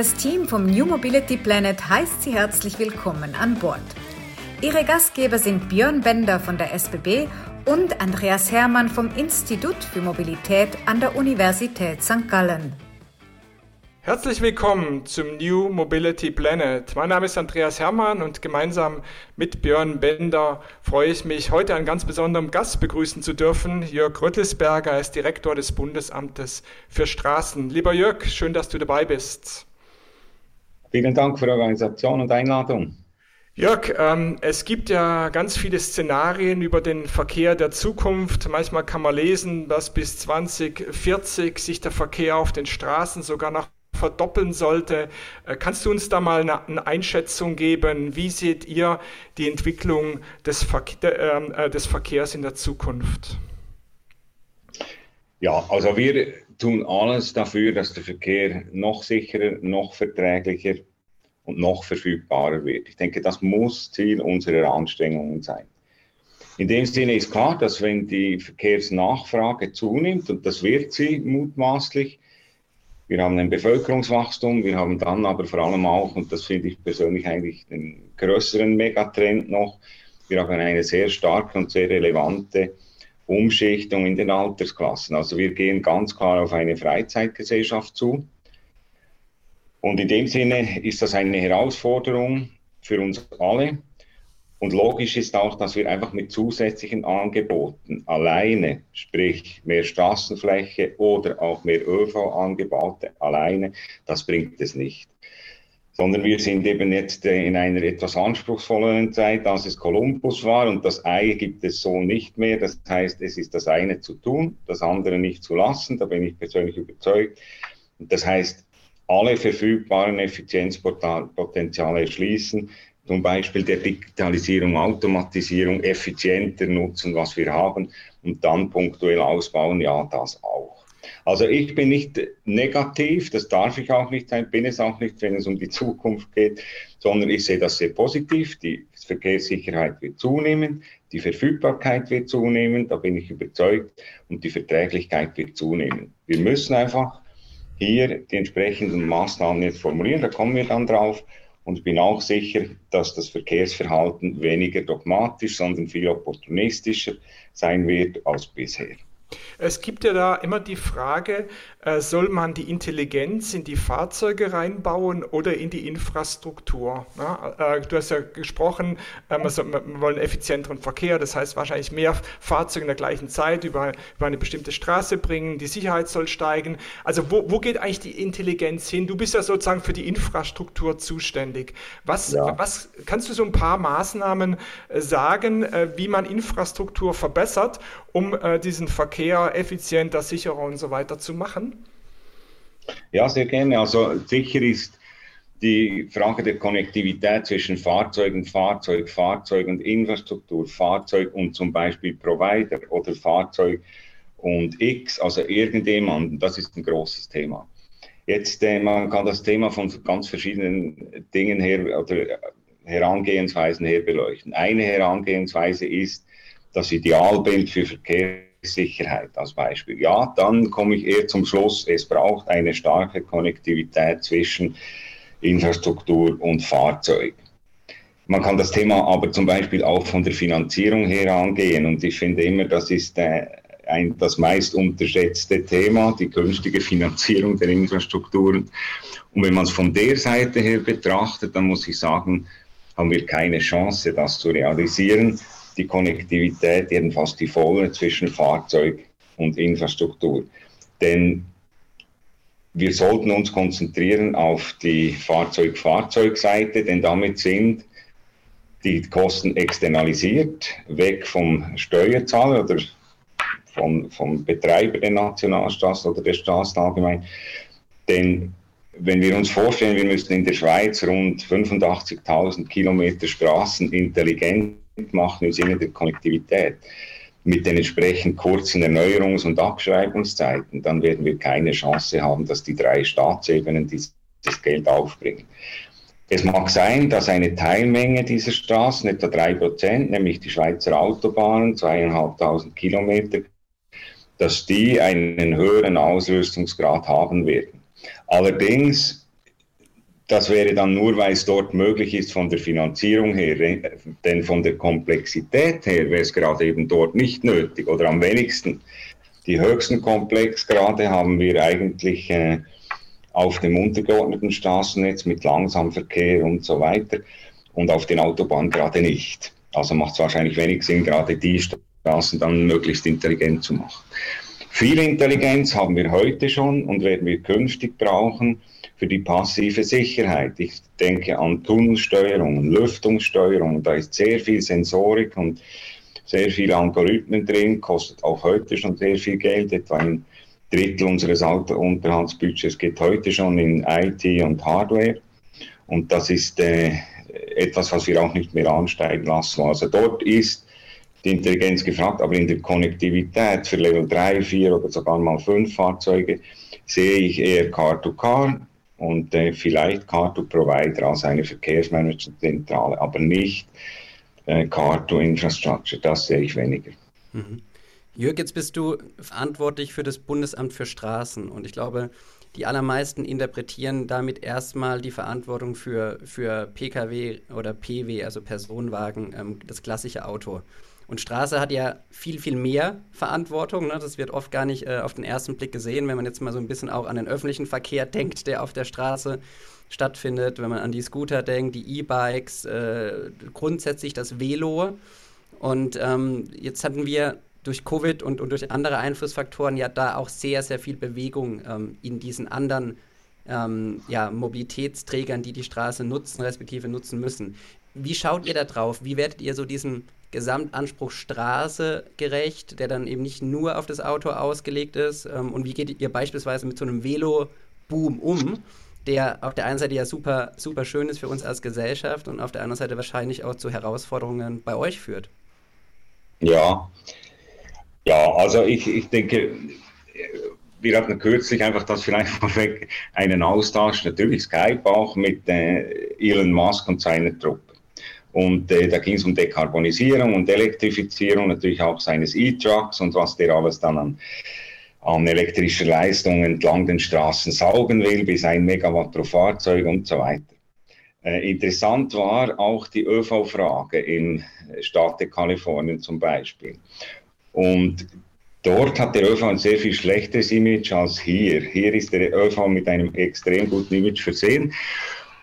Das Team vom New Mobility Planet heißt Sie herzlich willkommen an Bord. Ihre Gastgeber sind Björn Bender von der SBB und Andreas Hermann vom Institut für Mobilität an der Universität St. Gallen. Herzlich willkommen zum New Mobility Planet. Mein Name ist Andreas Hermann und gemeinsam mit Björn Bender freue ich mich, heute einen ganz besonderen Gast begrüßen zu dürfen. Jörg Rüttelsberger ist Direktor des Bundesamtes für Straßen. Lieber Jörg, schön, dass du dabei bist. Vielen Dank für die Organisation und Einladung. Jörg, ähm, es gibt ja ganz viele Szenarien über den Verkehr der Zukunft. Manchmal kann man lesen, dass bis 2040 sich der Verkehr auf den Straßen sogar noch verdoppeln sollte. Äh, kannst du uns da mal eine, Einschätzung geben? Wie seht ihr die Entwicklung des, Verke äh, des Verkehrs in der Zukunft? Ja, also wir tun alles dafür, dass der Verkehr noch sicherer, noch verträglicher und noch verfügbarer wird. Ich denke, das muss Ziel unserer Anstrengungen sein. In dem Sinne ist klar, dass wenn die Verkehrsnachfrage zunimmt, und das wird sie mutmaßlich, wir haben ein Bevölkerungswachstum, wir haben dann aber vor allem auch, und das finde ich persönlich eigentlich den größeren Megatrend noch, wir haben eine sehr starke und sehr relevante Umschichtung in den Altersklassen. Also wir gehen ganz klar auf eine Freizeitgesellschaft zu. Und in dem Sinne ist das eine Herausforderung für uns alle. Und logisch ist auch, dass wir einfach mit zusätzlichen Angeboten alleine, sprich mehr Straßenfläche oder auch mehr ÖV-Angebote alleine, das bringt es nicht. Sondern wir sind eben jetzt in einer etwas anspruchsvolleren Zeit, als es Kolumbus war. Und das Ei gibt es so nicht mehr. Das heißt, es ist das eine zu tun, das andere nicht zu lassen. Da bin ich persönlich überzeugt. Das heißt, alle verfügbaren Effizienzpotenziale erschließen, zum Beispiel der Digitalisierung, Automatisierung effizienter nutzen, was wir haben und dann punktuell ausbauen, ja, das auch. Also ich bin nicht negativ, das darf ich auch nicht sein, bin es auch nicht, wenn es um die Zukunft geht, sondern ich sehe das sehr positiv. Die Verkehrssicherheit wird zunehmen, die Verfügbarkeit wird zunehmen, da bin ich überzeugt, und die Verträglichkeit wird zunehmen. Wir müssen einfach hier die entsprechenden Maßnahmen jetzt formulieren, da kommen wir dann drauf und ich bin auch sicher, dass das Verkehrsverhalten weniger dogmatisch, sondern viel opportunistischer sein wird als bisher. Es gibt ja da immer die Frage, äh, soll man die Intelligenz in die Fahrzeuge reinbauen oder in die Infrastruktur? Äh, du hast ja gesprochen, äh, wir wollen effizienteren Verkehr, das heißt wahrscheinlich mehr Fahrzeuge in der gleichen Zeit über, über eine bestimmte Straße bringen, die Sicherheit soll steigen. Also wo, wo geht eigentlich die Intelligenz hin? Du bist ja sozusagen für die Infrastruktur zuständig. Was, ja. was kannst du so ein paar Maßnahmen sagen, wie man Infrastruktur verbessert, um diesen Verkehr effizienter, sicherer und so weiter zu machen? Ja, sehr gerne. Also sicher ist die Frage der Konnektivität zwischen Fahrzeugen, Fahrzeug, Fahrzeug und Infrastruktur, Fahrzeug und zum Beispiel Provider oder Fahrzeug und X, also irgendjemand, das ist ein großes Thema. Jetzt, äh, man kann das Thema von ganz verschiedenen Dingen her oder Herangehensweisen her beleuchten. Eine Herangehensweise ist das Idealbild für Verkehr Sicherheit als Beispiel. Ja, dann komme ich eher zum Schluss, es braucht eine starke Konnektivität zwischen Infrastruktur und Fahrzeug. Man kann das Thema aber zum Beispiel auch von der Finanzierung her angehen und ich finde immer, das ist äh, ein, das meist unterschätzte Thema, die künftige Finanzierung der Infrastrukturen. Und wenn man es von der Seite her betrachtet, dann muss ich sagen, haben wir keine Chance, das zu realisieren die Konnektivität, jedenfalls die volle zwischen Fahrzeug und Infrastruktur. Denn wir sollten uns konzentrieren auf die Fahrzeug-Fahrzeugseite, denn damit sind die Kosten externalisiert, weg vom Steuerzahler oder vom, vom Betreiber der Nationalstraße oder der Straßen allgemein. Denn wenn wir uns vorstellen, wir müssen in der Schweiz rund 85.000 Kilometer Straßen intelligent machen im Sinne der Konnektivität mit den entsprechend kurzen Erneuerungs- und Abschreibungszeiten, dann werden wir keine Chance haben, dass die drei Staatsebenen dieses Geld aufbringen. Es mag sein, dass eine Teilmenge dieser Straßen, etwa drei Prozent, nämlich die Schweizer Autobahnen, zweieinhalbtausend Kilometer, dass die einen höheren Ausrüstungsgrad haben werden. Allerdings das wäre dann nur, weil es dort möglich ist von der Finanzierung her, denn von der Komplexität her wäre es gerade eben dort nicht nötig oder am wenigsten. Die höchsten Komplexgrade haben wir eigentlich äh, auf dem untergeordneten Straßennetz mit Langsamverkehr und so weiter und auf den Autobahnen gerade nicht. Also macht es wahrscheinlich wenig Sinn, gerade die Straßen dann möglichst intelligent zu machen. Viel Intelligenz haben wir heute schon und werden wir künftig brauchen für die passive Sicherheit. Ich denke an Tunnelsteuerung, Lüftungssteuerung, da ist sehr viel Sensorik und sehr viele Algorithmen drin, kostet auch heute schon sehr viel Geld, etwa ein Drittel unseres Unterhaltsbudgets geht heute schon in IT und Hardware. Und das ist äh, etwas, was wir auch nicht mehr ansteigen lassen. Also dort ist die Intelligenz gefragt, aber in der Konnektivität für Level 3, 4 oder sogar mal 5 Fahrzeuge sehe ich eher Car-to-Car und äh, vielleicht Car-to-Provider als eine Verkehrsmanagementzentrale, aber nicht äh, Car-to-Infrastructure. Das sehe ich weniger. Mhm. Jörg, jetzt bist du verantwortlich für das Bundesamt für Straßen und ich glaube, die allermeisten interpretieren damit erstmal die Verantwortung für, für Pkw oder PW, also Personenwagen, ähm, das klassische Auto. Und Straße hat ja viel, viel mehr Verantwortung. Ne? Das wird oft gar nicht äh, auf den ersten Blick gesehen, wenn man jetzt mal so ein bisschen auch an den öffentlichen Verkehr denkt, der auf der Straße stattfindet, wenn man an die Scooter denkt, die E-Bikes, äh, grundsätzlich das Velo. Und ähm, jetzt hatten wir durch Covid und, und durch andere Einflussfaktoren ja da auch sehr, sehr viel Bewegung ähm, in diesen anderen ähm, ja, Mobilitätsträgern, die die Straße nutzen, respektive nutzen müssen. Wie schaut ihr da drauf? Wie werdet ihr so diesen Gesamtanspruch Straße gerecht, der dann eben nicht nur auf das Auto ausgelegt ist? Ähm, und wie geht ihr beispielsweise mit so einem Velo-Boom um, der auf der einen Seite ja super, super schön ist für uns als Gesellschaft und auf der anderen Seite wahrscheinlich auch zu Herausforderungen bei euch führt? Ja, ja, also ich, ich denke, wir hatten kürzlich einfach das vielleicht vorweg einen Austausch, natürlich Skype auch mit äh, Elon Musk und seiner Truppe. Und äh, da ging es um Dekarbonisierung und Elektrifizierung, natürlich auch seines E-Trucks und was der alles dann an, an elektrischer Leistung entlang den Straßen saugen will, bis ein Megawatt pro Fahrzeug und so weiter. Äh, interessant war auch die ÖV-Frage im Staate Kalifornien zum Beispiel. Und dort hat der ÖV ein sehr viel schlechteres Image als hier. Hier ist der ÖV mit einem extrem guten Image versehen.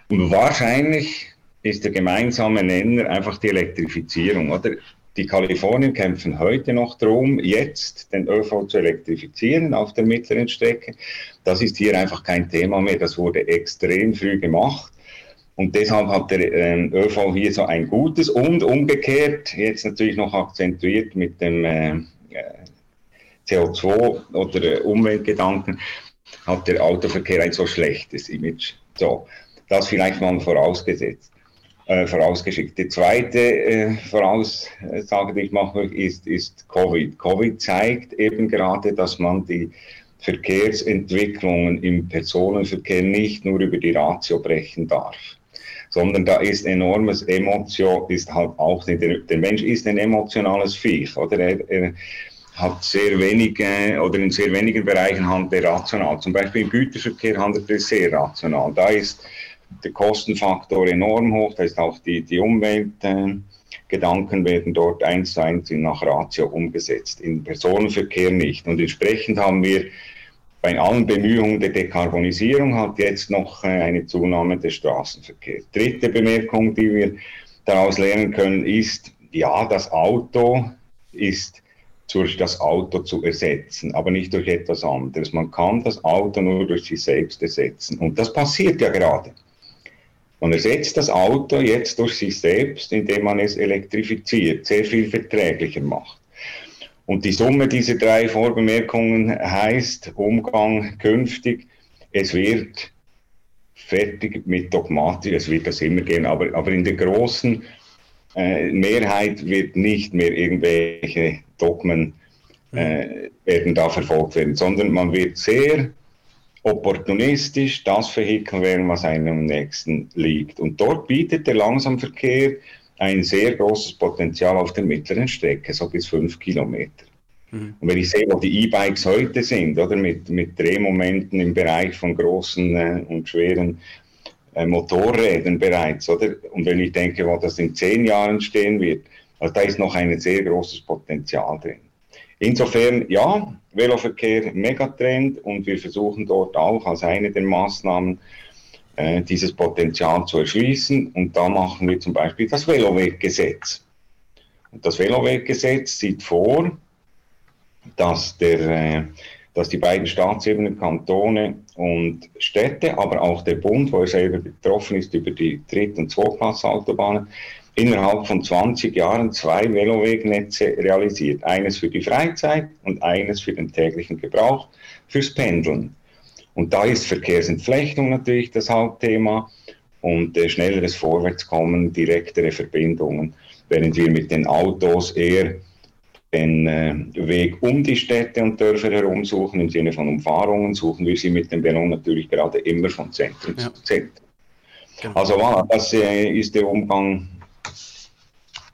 Und wahrscheinlich ist der gemeinsame Nenner einfach die Elektrifizierung. Oder? Die Kalifornien kämpfen heute noch darum, jetzt den ÖV zu elektrifizieren auf der mittleren Strecke. Das ist hier einfach kein Thema mehr. Das wurde extrem früh gemacht. Und deshalb hat der äh, ÖV hier so ein gutes und umgekehrt, jetzt natürlich noch akzentuiert mit dem äh, CO2 oder äh, Umweltgedanken, hat der Autoverkehr ein so schlechtes Image. So, das vielleicht mal vorausgesetzt vorausgeschickt. Die zweite äh, Voraussage, die ich mache, ist, ist Covid. Covid zeigt eben gerade, dass man die Verkehrsentwicklungen im Personenverkehr nicht nur über die Ratio brechen darf, sondern da ist enormes Emotion, ist halt auch, der, der Mensch ist ein emotionales Viech, oder? Er, er hat sehr wenige oder in sehr wenigen Bereichen handelt er rational. Zum Beispiel im Güterverkehr handelt er sehr rational. Da ist der Kostenfaktor enorm hoch, da ist auch die, die Umweltgedanken äh, werden dort eins zu eins nach Ratio umgesetzt, im Personenverkehr nicht. Und entsprechend haben wir bei allen Bemühungen der Dekarbonisierung halt jetzt noch äh, eine Zunahme des Straßenverkehrs. Dritte Bemerkung, die wir daraus lernen können, ist, ja, das Auto ist durch das Auto zu ersetzen, aber nicht durch etwas anderes. Man kann das Auto nur durch sich selbst ersetzen. Und das passiert ja gerade. Man ersetzt das Auto jetzt durch sich selbst, indem man es elektrifiziert, sehr viel verträglicher macht. Und die Summe dieser drei Vorbemerkungen heißt Umgang künftig, es wird fertig mit Dogmatik, es wird das immer gehen, aber, aber in der großen äh, Mehrheit wird nicht mehr irgendwelche Dogmen äh, werden da verfolgt werden, sondern man wird sehr opportunistisch das Vehikel wählen, was einem am nächsten liegt. Und dort bietet der Langsamverkehr ein sehr großes Potenzial auf der mittleren Strecke, so bis fünf Kilometer. Mhm. Und wenn ich sehe, wo die E-Bikes heute sind, oder mit, mit Drehmomenten im Bereich von großen äh, und schweren äh, Motorrädern bereits, oder? Und wenn ich denke, wo das in zehn Jahren stehen wird, also da ist noch ein sehr großes Potenzial drin. Insofern, ja, Veloverkehr Megatrend und wir versuchen dort auch als eine der Maßnahmen äh, dieses Potenzial zu erschließen. Und da machen wir zum Beispiel das Veloweggesetz. Und das Veloweggesetz sieht vor, dass, der, äh, dass die beiden Staatsebenen, Kantone und Städte, aber auch der Bund, wo er selber betroffen ist über die Dritt- und Zweitklasse-Autobahnen, innerhalb von 20 Jahren zwei Velowegnetze realisiert. Eines für die Freizeit und eines für den täglichen Gebrauch, fürs Pendeln. Und da ist Verkehrsentflechtung natürlich das Hauptthema und äh, schnelleres Vorwärtskommen, direktere Verbindungen, während wir mit den Autos eher den äh, Weg um die Städte und Dörfer herum suchen, im Sinne von Umfahrungen, suchen wir sie mit dem Velo natürlich gerade immer von Zentrum ja. zu Zentrum. Genau. Also voilà, das äh, ist der Umgang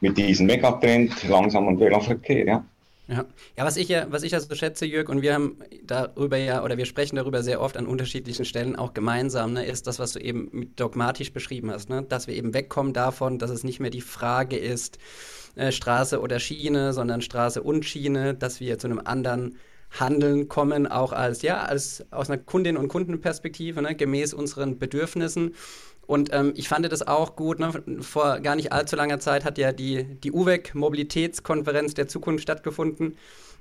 mit diesem Megatrend langsamen Veloverkehr, ja. Ja. ja, was ich ja, was ich ja so schätze, Jörg, und wir haben darüber ja, oder wir sprechen darüber sehr oft an unterschiedlichen Stellen auch gemeinsam, ne, ist das, was du eben dogmatisch beschrieben hast, ne, dass wir eben wegkommen davon, dass es nicht mehr die Frage ist, äh, Straße oder Schiene, sondern Straße und Schiene, dass wir zu einem anderen Handeln kommen, auch als, ja, als aus einer Kundin- und Kundenperspektive, ne, gemäß unseren Bedürfnissen und ähm, ich fand das auch gut. Ne? Vor gar nicht allzu langer Zeit hat ja die, die UVEC Mobilitätskonferenz der Zukunft stattgefunden.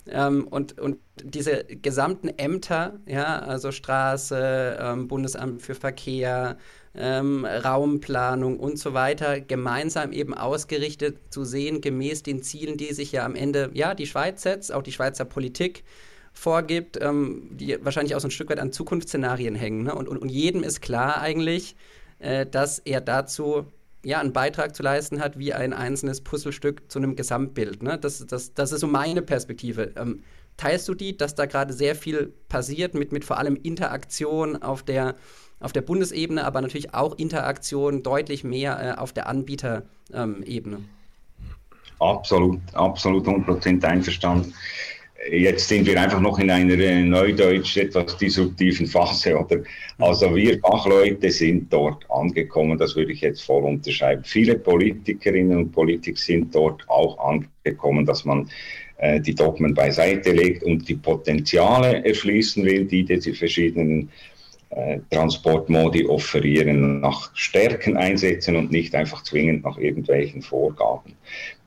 Ähm, und, und diese gesamten Ämter, ja, also Straße, ähm, Bundesamt für Verkehr, ähm, Raumplanung und so weiter, gemeinsam eben ausgerichtet zu sehen, gemäß den Zielen, die sich ja am Ende, ja, die Schweiz setzt, auch die Schweizer Politik vorgibt, ähm, die wahrscheinlich auch so ein Stück weit an Zukunftsszenarien hängen. Ne? Und, und, und jedem ist klar eigentlich, äh, dass er dazu ja, einen Beitrag zu leisten hat, wie ein einzelnes Puzzlestück zu einem Gesamtbild. Ne? Das, das, das ist so meine Perspektive. Ähm, teilst du die, dass da gerade sehr viel passiert mit, mit vor allem Interaktion auf der, auf der Bundesebene, aber natürlich auch Interaktion deutlich mehr äh, auf der Anbieterebene? Ähm, absolut, absolut 100% einverstanden jetzt sind wir einfach noch in einer neudeutsch etwas disruptiven Phase, oder? Also wir Fachleute sind dort angekommen, das würde ich jetzt voll unterschreiben. Viele Politikerinnen und Politiker sind dort auch angekommen, dass man äh, die Dogmen beiseite legt und die Potenziale erschließen will, die diese verschiedenen Transportmodi offerieren, nach Stärken einsetzen und nicht einfach zwingend nach irgendwelchen Vorgaben.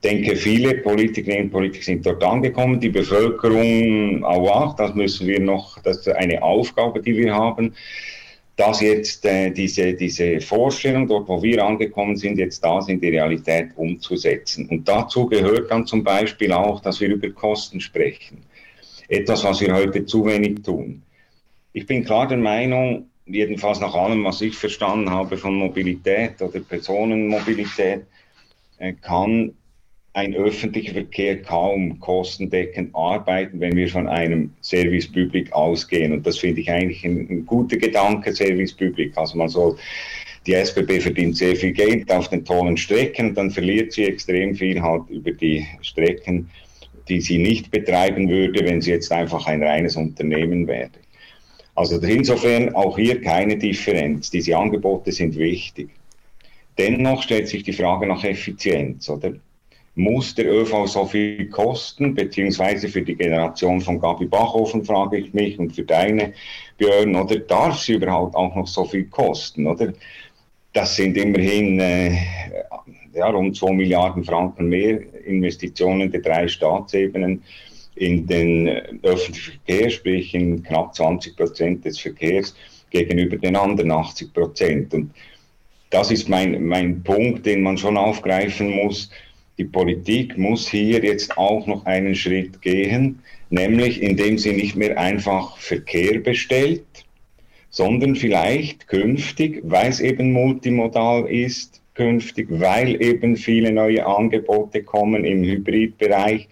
Ich denke, viele Politikerinnen und Politiker sind dort angekommen, die Bevölkerung auch, das müssen wir noch, das ist eine Aufgabe, die wir haben, dass jetzt äh, diese, diese Vorstellung, dort wo wir angekommen sind, jetzt da sind, die Realität umzusetzen. Und dazu gehört dann zum Beispiel auch, dass wir über Kosten sprechen. Etwas, was wir heute zu wenig tun. Ich bin klar der Meinung, jedenfalls nach allem, was ich verstanden habe von Mobilität oder Personenmobilität, äh, kann ein öffentlicher Verkehr kaum kostendeckend arbeiten, wenn wir von einem Service Public ausgehen. Und das finde ich eigentlich ein, ein guter Gedanke, Service Public. Also man soll, die SBB verdient sehr viel Geld auf den tollen Strecken, dann verliert sie extrem viel halt über die Strecken, die sie nicht betreiben würde, wenn sie jetzt einfach ein reines Unternehmen wäre. Also insofern auch hier keine Differenz. Diese Angebote sind wichtig. Dennoch stellt sich die Frage nach Effizienz, oder? Muss der ÖV so viel kosten, beziehungsweise für die Generation von Gabi Bachhofen frage ich mich und für deine, Björn, oder darf sie überhaupt auch noch so viel kosten, oder? Das sind immerhin äh, ja, rund 2 Milliarden Franken mehr Investitionen der drei Staatsebenen in den äh, öffentlichen Verkehr, sprich in knapp 20 Prozent des Verkehrs gegenüber den anderen 80 Prozent. Und das ist mein, mein Punkt, den man schon aufgreifen muss. Die Politik muss hier jetzt auch noch einen Schritt gehen, nämlich indem sie nicht mehr einfach Verkehr bestellt, sondern vielleicht künftig, weil es eben multimodal ist, künftig, weil eben viele neue Angebote kommen im Hybridbereich,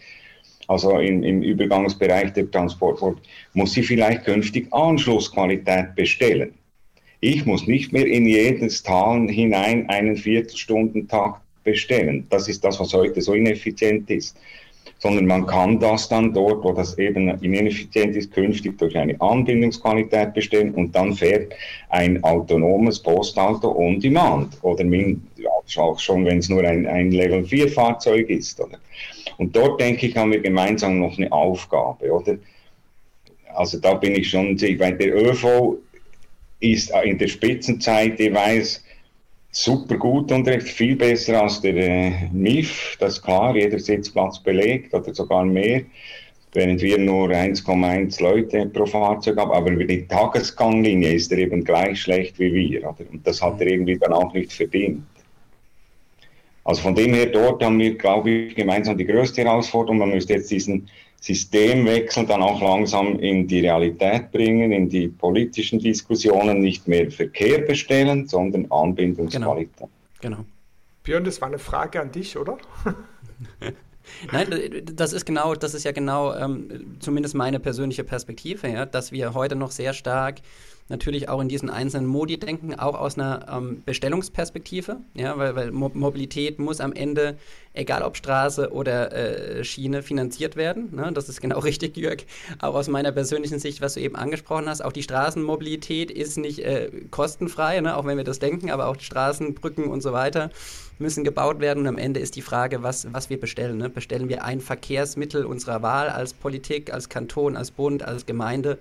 also im, im Übergangsbereich der Transport, muss sie vielleicht künftig Anschlussqualität bestellen. Ich muss nicht mehr in jedes Tal hinein einen Viertelstundentakt bestellen. Das ist das, was heute so ineffizient ist. sondern man kann das dann dort, wo das eben ineffizient ist, künftig durch eine Anbindungsqualität bestimmen und dann fährt ein autonomes Postauto on demand oder auch schon, wenn es nur ein, ein Level 4 Fahrzeug ist. Oder? Und dort denke ich, haben wir gemeinsam noch eine Aufgabe, oder? Also da bin ich schon, weil der ÖV ist in der Spitzenzeit jeweils super gut und recht viel besser als der äh, MIF, das ist klar, jeder Sitzplatz belegt oder sogar mehr, während wir nur 1,1 Leute pro Fahrzeug haben, aber über die Tagesganglinie ist er eben gleich schlecht wie wir, oder? und das hat er irgendwie dann auch nicht verdient. Also von dem her, dort haben wir, glaube ich, gemeinsam die größte Herausforderung. Man müsste jetzt diesen Systemwechsel dann auch langsam in die Realität bringen, in die politischen Diskussionen, nicht mehr Verkehr bestellen, sondern Anbindungsqualität. Genau. genau. Björn, das war eine Frage an dich, oder? Nein, das ist genau, das ist ja genau ähm, zumindest meine persönliche Perspektive, ja, dass wir heute noch sehr stark natürlich auch in diesen einzelnen Modi denken, auch aus einer ähm, Bestellungsperspektive, ja, weil, weil Mo Mobilität muss am Ende, egal ob Straße oder äh, Schiene, finanziert werden. Ne? Das ist genau richtig, Jörg. Auch aus meiner persönlichen Sicht, was du eben angesprochen hast, auch die Straßenmobilität ist nicht äh, kostenfrei, ne? auch wenn wir das denken, aber auch die Straßen, Brücken und so weiter müssen gebaut werden. Und am Ende ist die Frage, was, was wir bestellen. Ne? Bestellen wir ein Verkehrsmittel unserer Wahl als Politik, als Kanton, als Bund, als Gemeinde?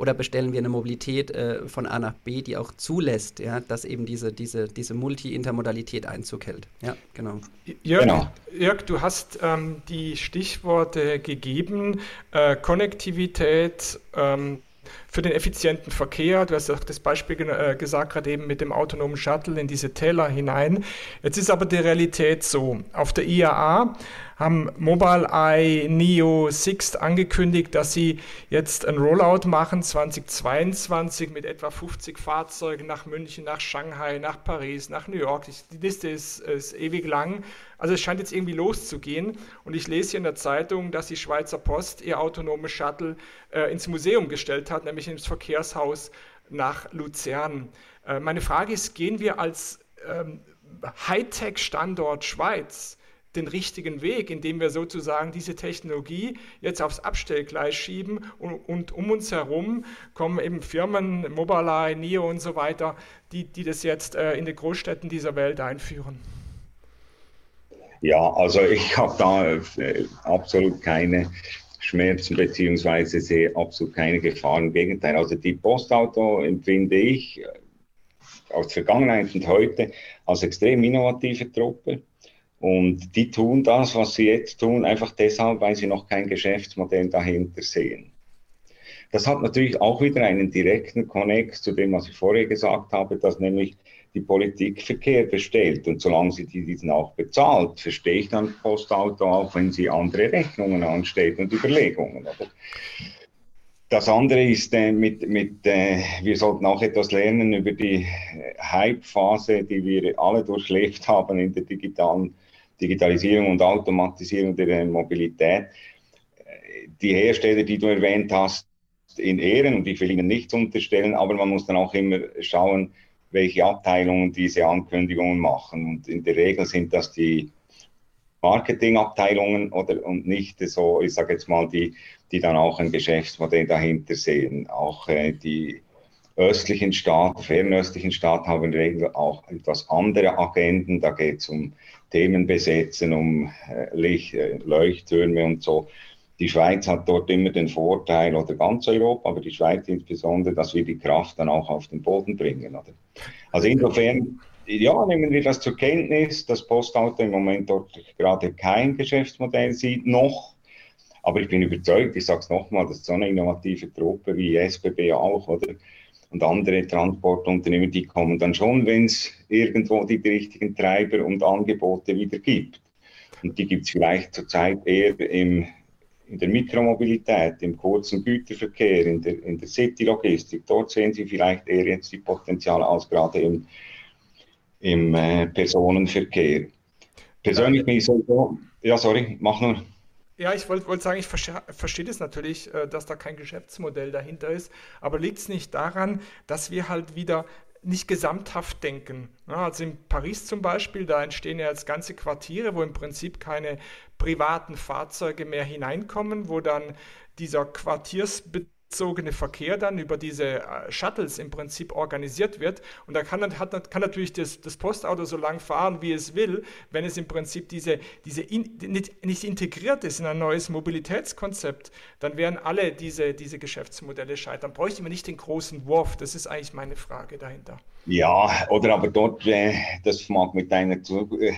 Oder bestellen wir eine Mobilität äh, von A nach B, die auch zulässt, ja, dass eben diese, diese, diese Multi-Intermodalität Einzug hält. Ja, genau. Jörg, genau. Jörg du hast ähm, die Stichworte gegeben, äh, Konnektivität, ähm, für den effizienten Verkehr. Du hast auch das Beispiel äh, gesagt, gerade eben mit dem autonomen Shuttle in diese Täler hinein. Jetzt ist aber die Realität so. Auf der IAA haben Mobileye, Neo, Sixt angekündigt, dass sie jetzt ein Rollout machen 2022 mit etwa 50 Fahrzeugen nach München, nach Shanghai, nach Paris, nach New York. Die Liste ist, ist ewig lang. Also es scheint jetzt irgendwie loszugehen. Und ich lese hier in der Zeitung, dass die Schweizer Post ihr autonomes Shuttle äh, ins Museum gestellt hat, nämlich ins Verkehrshaus nach Luzern. Äh, meine Frage ist, gehen wir als ähm, Hightech-Standort Schweiz den richtigen Weg, indem wir sozusagen diese Technologie jetzt aufs Abstellgleis schieben und, und um uns herum kommen eben Firmen, Mobileye, NIO und so weiter, die, die das jetzt äh, in den Großstädten dieser Welt einführen. Ja, also ich habe da äh, absolut keine Schmerzen beziehungsweise sehe absolut keine Gefahren. Im Gegenteil, also die Postauto empfinde ich äh, aus Vergangenheit und heute als extrem innovative Truppe und die tun das, was sie jetzt tun, einfach deshalb, weil sie noch kein Geschäftsmodell dahinter sehen. Das hat natürlich auch wieder einen direkten Connect zu dem, was ich vorher gesagt habe, dass nämlich die Politik Verkehr bestellt. Und solange sie diesen auch bezahlt, verstehe ich dann Postauto auch, wenn sie andere Rechnungen anstellt und Überlegungen. Oder? Das andere ist äh, mit, mit äh, wir sollten auch etwas lernen über die Hype-Phase, die wir alle durchlebt haben in der digitalen Digitalisierung und Automatisierung der Mobilität. Die Hersteller, die du erwähnt hast, in Ehren und ich will ihnen nichts unterstellen, aber man muss dann auch immer schauen, welche Abteilungen diese Ankündigungen machen. Und in der Regel sind das die Marketingabteilungen oder und nicht so, ich sage jetzt mal, die, die dann auch ein Geschäftsmodell dahinter sehen. Auch äh, die östlichen Staaten, fernöstlichen Staaten haben in der Regel auch etwas andere Agenden. Da geht es um Themen besetzen, um äh, Licht, äh, Leuchttürme und so. Die Schweiz hat dort immer den Vorteil, oder ganz Europa, aber die Schweiz insbesondere, dass wir die Kraft dann auch auf den Boden bringen. Oder? Also insofern, ja, nehmen wir das zur Kenntnis, dass Postauto im Moment dort gerade kein Geschäftsmodell sieht, noch. Aber ich bin überzeugt, ich sage es nochmal, dass so eine innovative Truppe wie SBB auch, oder? und andere Transportunternehmen, die kommen dann schon, wenn es irgendwo die richtigen Treiber und Angebote wieder gibt. Und die gibt es vielleicht zurzeit eher im, in der Mikromobilität, im kurzen Güterverkehr, in der, in der City-Logistik. Dort sehen Sie vielleicht eher jetzt die Potenziale als gerade im, im äh, Personenverkehr. Persönlich bin ich so, ja, sorry, mach nur. Ja, ich wollte wollt sagen, ich verstehe das natürlich, äh, dass da kein Geschäftsmodell dahinter ist, aber liegt es nicht daran, dass wir halt wieder nicht gesamthaft denken. Also in Paris zum Beispiel, da entstehen ja jetzt ganze Quartiere, wo im Prinzip keine privaten Fahrzeuge mehr hineinkommen, wo dann dieser Quartiersbetrieb bezogene Verkehr dann über diese äh, Shuttles im Prinzip organisiert wird. Und da kann, hat, kann natürlich das, das, Postauto so lang fahren, wie es will, wenn es im Prinzip diese, diese in, nicht, nicht, integriert ist in ein neues Mobilitätskonzept, dann werden alle diese, diese Geschäftsmodelle scheitern. Bräuchte man nicht den großen Wurf? Das ist eigentlich meine Frage dahinter. Ja, oder aber dort, äh, das mag mit deiner äh,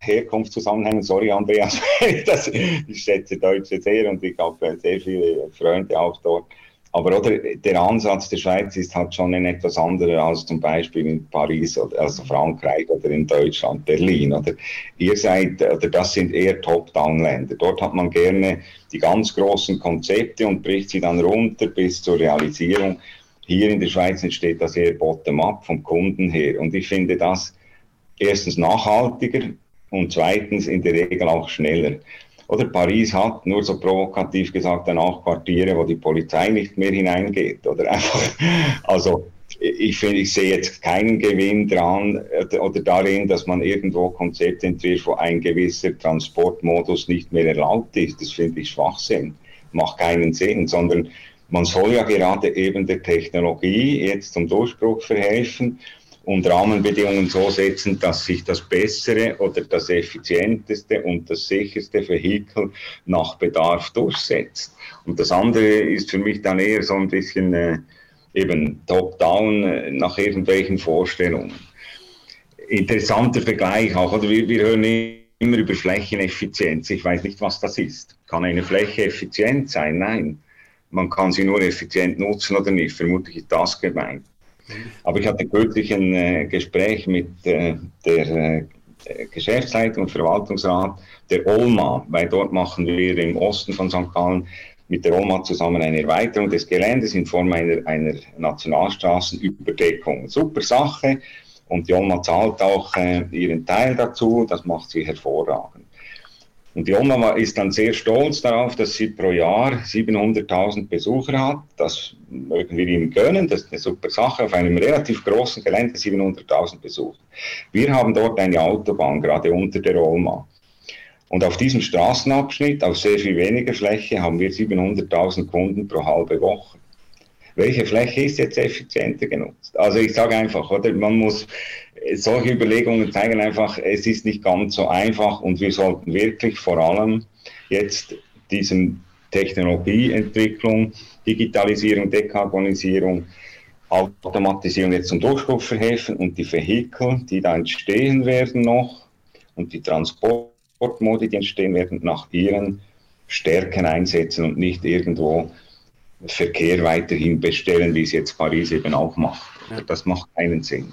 Herkunft zusammenhängen. Sorry, Andreas, das, ich schätze Deutsche sehr und ich habe sehr viele Freunde auch dort. Aber oder, der Ansatz der Schweiz ist halt schon ein etwas anderer als zum Beispiel in Paris oder also Frankreich oder in Deutschland, Berlin. Oder ihr seid, oder das sind eher Top-Down-Länder. Dort hat man gerne die ganz großen Konzepte und bricht sie dann runter bis zur Realisierung. Hier in der Schweiz entsteht das eher bottom-up vom Kunden her. Und ich finde das erstens nachhaltiger und zweitens in der Regel auch schneller. Oder Paris hat, nur so provokativ gesagt, dann auch Quartiere, wo die Polizei nicht mehr hineingeht. Oder einfach, also ich finde, ich sehe jetzt keinen Gewinn dran äh, oder darin, dass man irgendwo Konzepte entwirft, wo ein gewisser Transportmodus nicht mehr erlaubt ist. Das finde ich Schwachsinn. Macht keinen Sinn, sondern man soll ja gerade eben der Technologie jetzt zum Durchbruch verhelfen und Rahmenbedingungen so setzen, dass sich das bessere oder das effizienteste und das sicherste Vehikel nach Bedarf durchsetzt. Und das andere ist für mich dann eher so ein bisschen äh, eben top-down äh, nach irgendwelchen Vorstellungen. Interessanter Vergleich auch, oder wir, wir hören immer über Flächeneffizienz. Ich weiß nicht, was das ist. Kann eine Fläche effizient sein? Nein. Man kann sie nur effizient nutzen oder nicht. Vermutlich ist das gemeint. Aber ich hatte kürzlich ein äh, Gespräch mit äh, der äh, Geschäftsleitung und Verwaltungsrat der OLMA, weil dort machen wir im Osten von St. Gallen mit der OLMA zusammen eine Erweiterung des Geländes in Form einer, einer Nationalstraßenüberdeckung. Super Sache und die OLMA zahlt auch äh, ihren Teil dazu, das macht sie hervorragend. Und die Oma ist dann sehr stolz darauf, dass sie pro Jahr 700.000 Besucher hat. Das mögen wir ihm gönnen. Das ist eine super Sache. Auf einem relativ großen Gelände 700.000 Besucher. Wir haben dort eine Autobahn, gerade unter der Olma. Und auf diesem Straßenabschnitt, auf sehr viel weniger Fläche, haben wir 700.000 Kunden pro halbe Woche welche Fläche ist jetzt effizienter genutzt? Also ich sage einfach, oder man muss solche Überlegungen zeigen einfach, es ist nicht ganz so einfach und wir sollten wirklich vor allem jetzt diesen Technologieentwicklung, Digitalisierung, Dekarbonisierung, Automatisierung jetzt zum Durchbruch verhelfen und die Vehikel, die da entstehen werden noch und die Transportmodi, die entstehen werden, nach ihren Stärken einsetzen und nicht irgendwo Verkehr weiterhin bestellen, wie es jetzt Paris eben auch macht. Das macht keinen Sinn.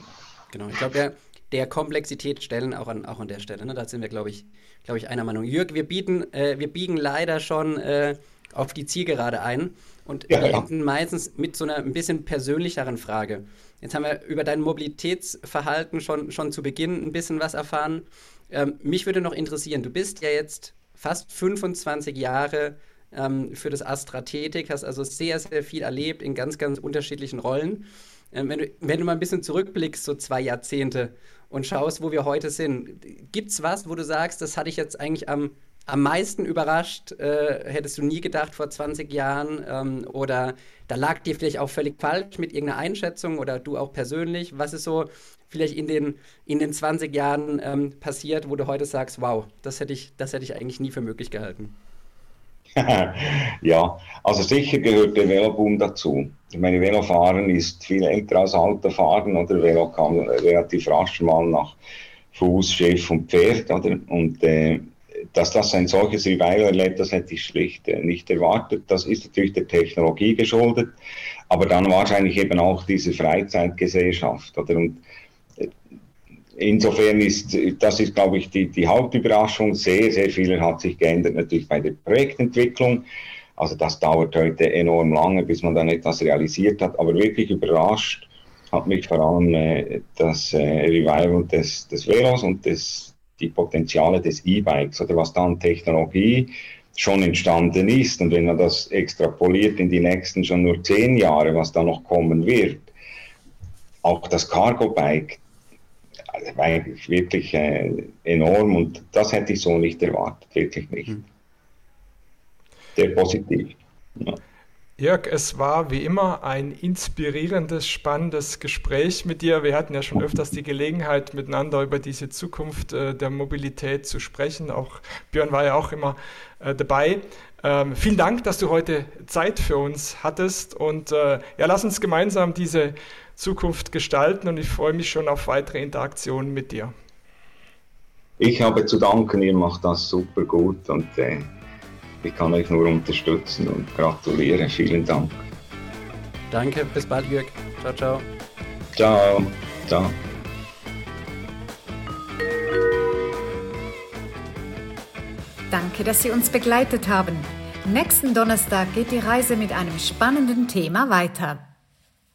Genau, ich glaube, der, der Komplexität stellen auch an, auch an der Stelle. Ne? Da sind wir, glaube ich, glaube ich, einer Meinung. Jörg, wir, bieten, äh, wir biegen leider schon äh, auf die Zielgerade ein und ja, wir enden meistens mit so einer ein bisschen persönlicheren Frage. Jetzt haben wir über dein Mobilitätsverhalten schon, schon zu Beginn ein bisschen was erfahren. Ähm, mich würde noch interessieren, du bist ja jetzt fast 25 Jahre ähm, für das Astrathetik, hast also sehr, sehr viel erlebt in ganz, ganz unterschiedlichen Rollen. Ähm, wenn, du, wenn du mal ein bisschen zurückblickst, so zwei Jahrzehnte, und schaust, wo wir heute sind, gibt es was, wo du sagst, das hatte ich jetzt eigentlich am, am meisten überrascht, äh, hättest du nie gedacht vor 20 Jahren, ähm, oder da lag dir vielleicht auch völlig falsch mit irgendeiner Einschätzung oder du auch persönlich. Was ist so vielleicht in den, in den 20 Jahren ähm, passiert, wo du heute sagst, wow, das hätte ich, das hätte ich eigentlich nie für möglich gehalten? ja, also sicher gehört der Veloboom dazu. Ich meine, Velofahren ist viel älter als Autofahren, oder? Velo kam relativ rasch mal nach Fuß, Schiff und Pferd, oder? Und äh, dass das ein solches Revival erlebt, das hätte ich schlicht äh, nicht erwartet. Das ist natürlich der Technologie geschuldet, aber dann wahrscheinlich eben auch diese Freizeitgesellschaft, oder? Und insofern ist, das ist, glaube ich, die, die Hauptüberraschung. Sehr, sehr viel hat sich geändert natürlich bei der Projektentwicklung. Also das dauert heute enorm lange, bis man dann etwas realisiert hat. Aber wirklich überrascht hat mich vor allem äh, das äh, Revival des, des Velos und des, die Potenziale des E-Bikes oder was dann Technologie schon entstanden ist. Und wenn man das extrapoliert in die nächsten schon nur zehn Jahre, was da noch kommen wird, auch das Cargo-Bike also war wirklich äh, enorm und das hätte ich so nicht erwartet, wirklich nicht. Mhm. Sehr positiv. Ja. Jörg, es war wie immer ein inspirierendes, spannendes Gespräch mit dir. Wir hatten ja schon öfters die Gelegenheit, miteinander über diese Zukunft äh, der Mobilität zu sprechen. Auch Björn war ja auch immer äh, dabei. Ähm, vielen Dank, dass du heute Zeit für uns hattest und äh, ja, lass uns gemeinsam diese Zukunft gestalten und ich freue mich schon auf weitere Interaktionen mit dir. Ich habe zu danken, ihr macht das super gut und äh, ich kann euch nur unterstützen und gratulieren. Vielen Dank. Danke, bis bald, Jörg. Ciao, ciao. Ciao. Ciao. Danke, dass Sie uns begleitet haben. Nächsten Donnerstag geht die Reise mit einem spannenden Thema weiter.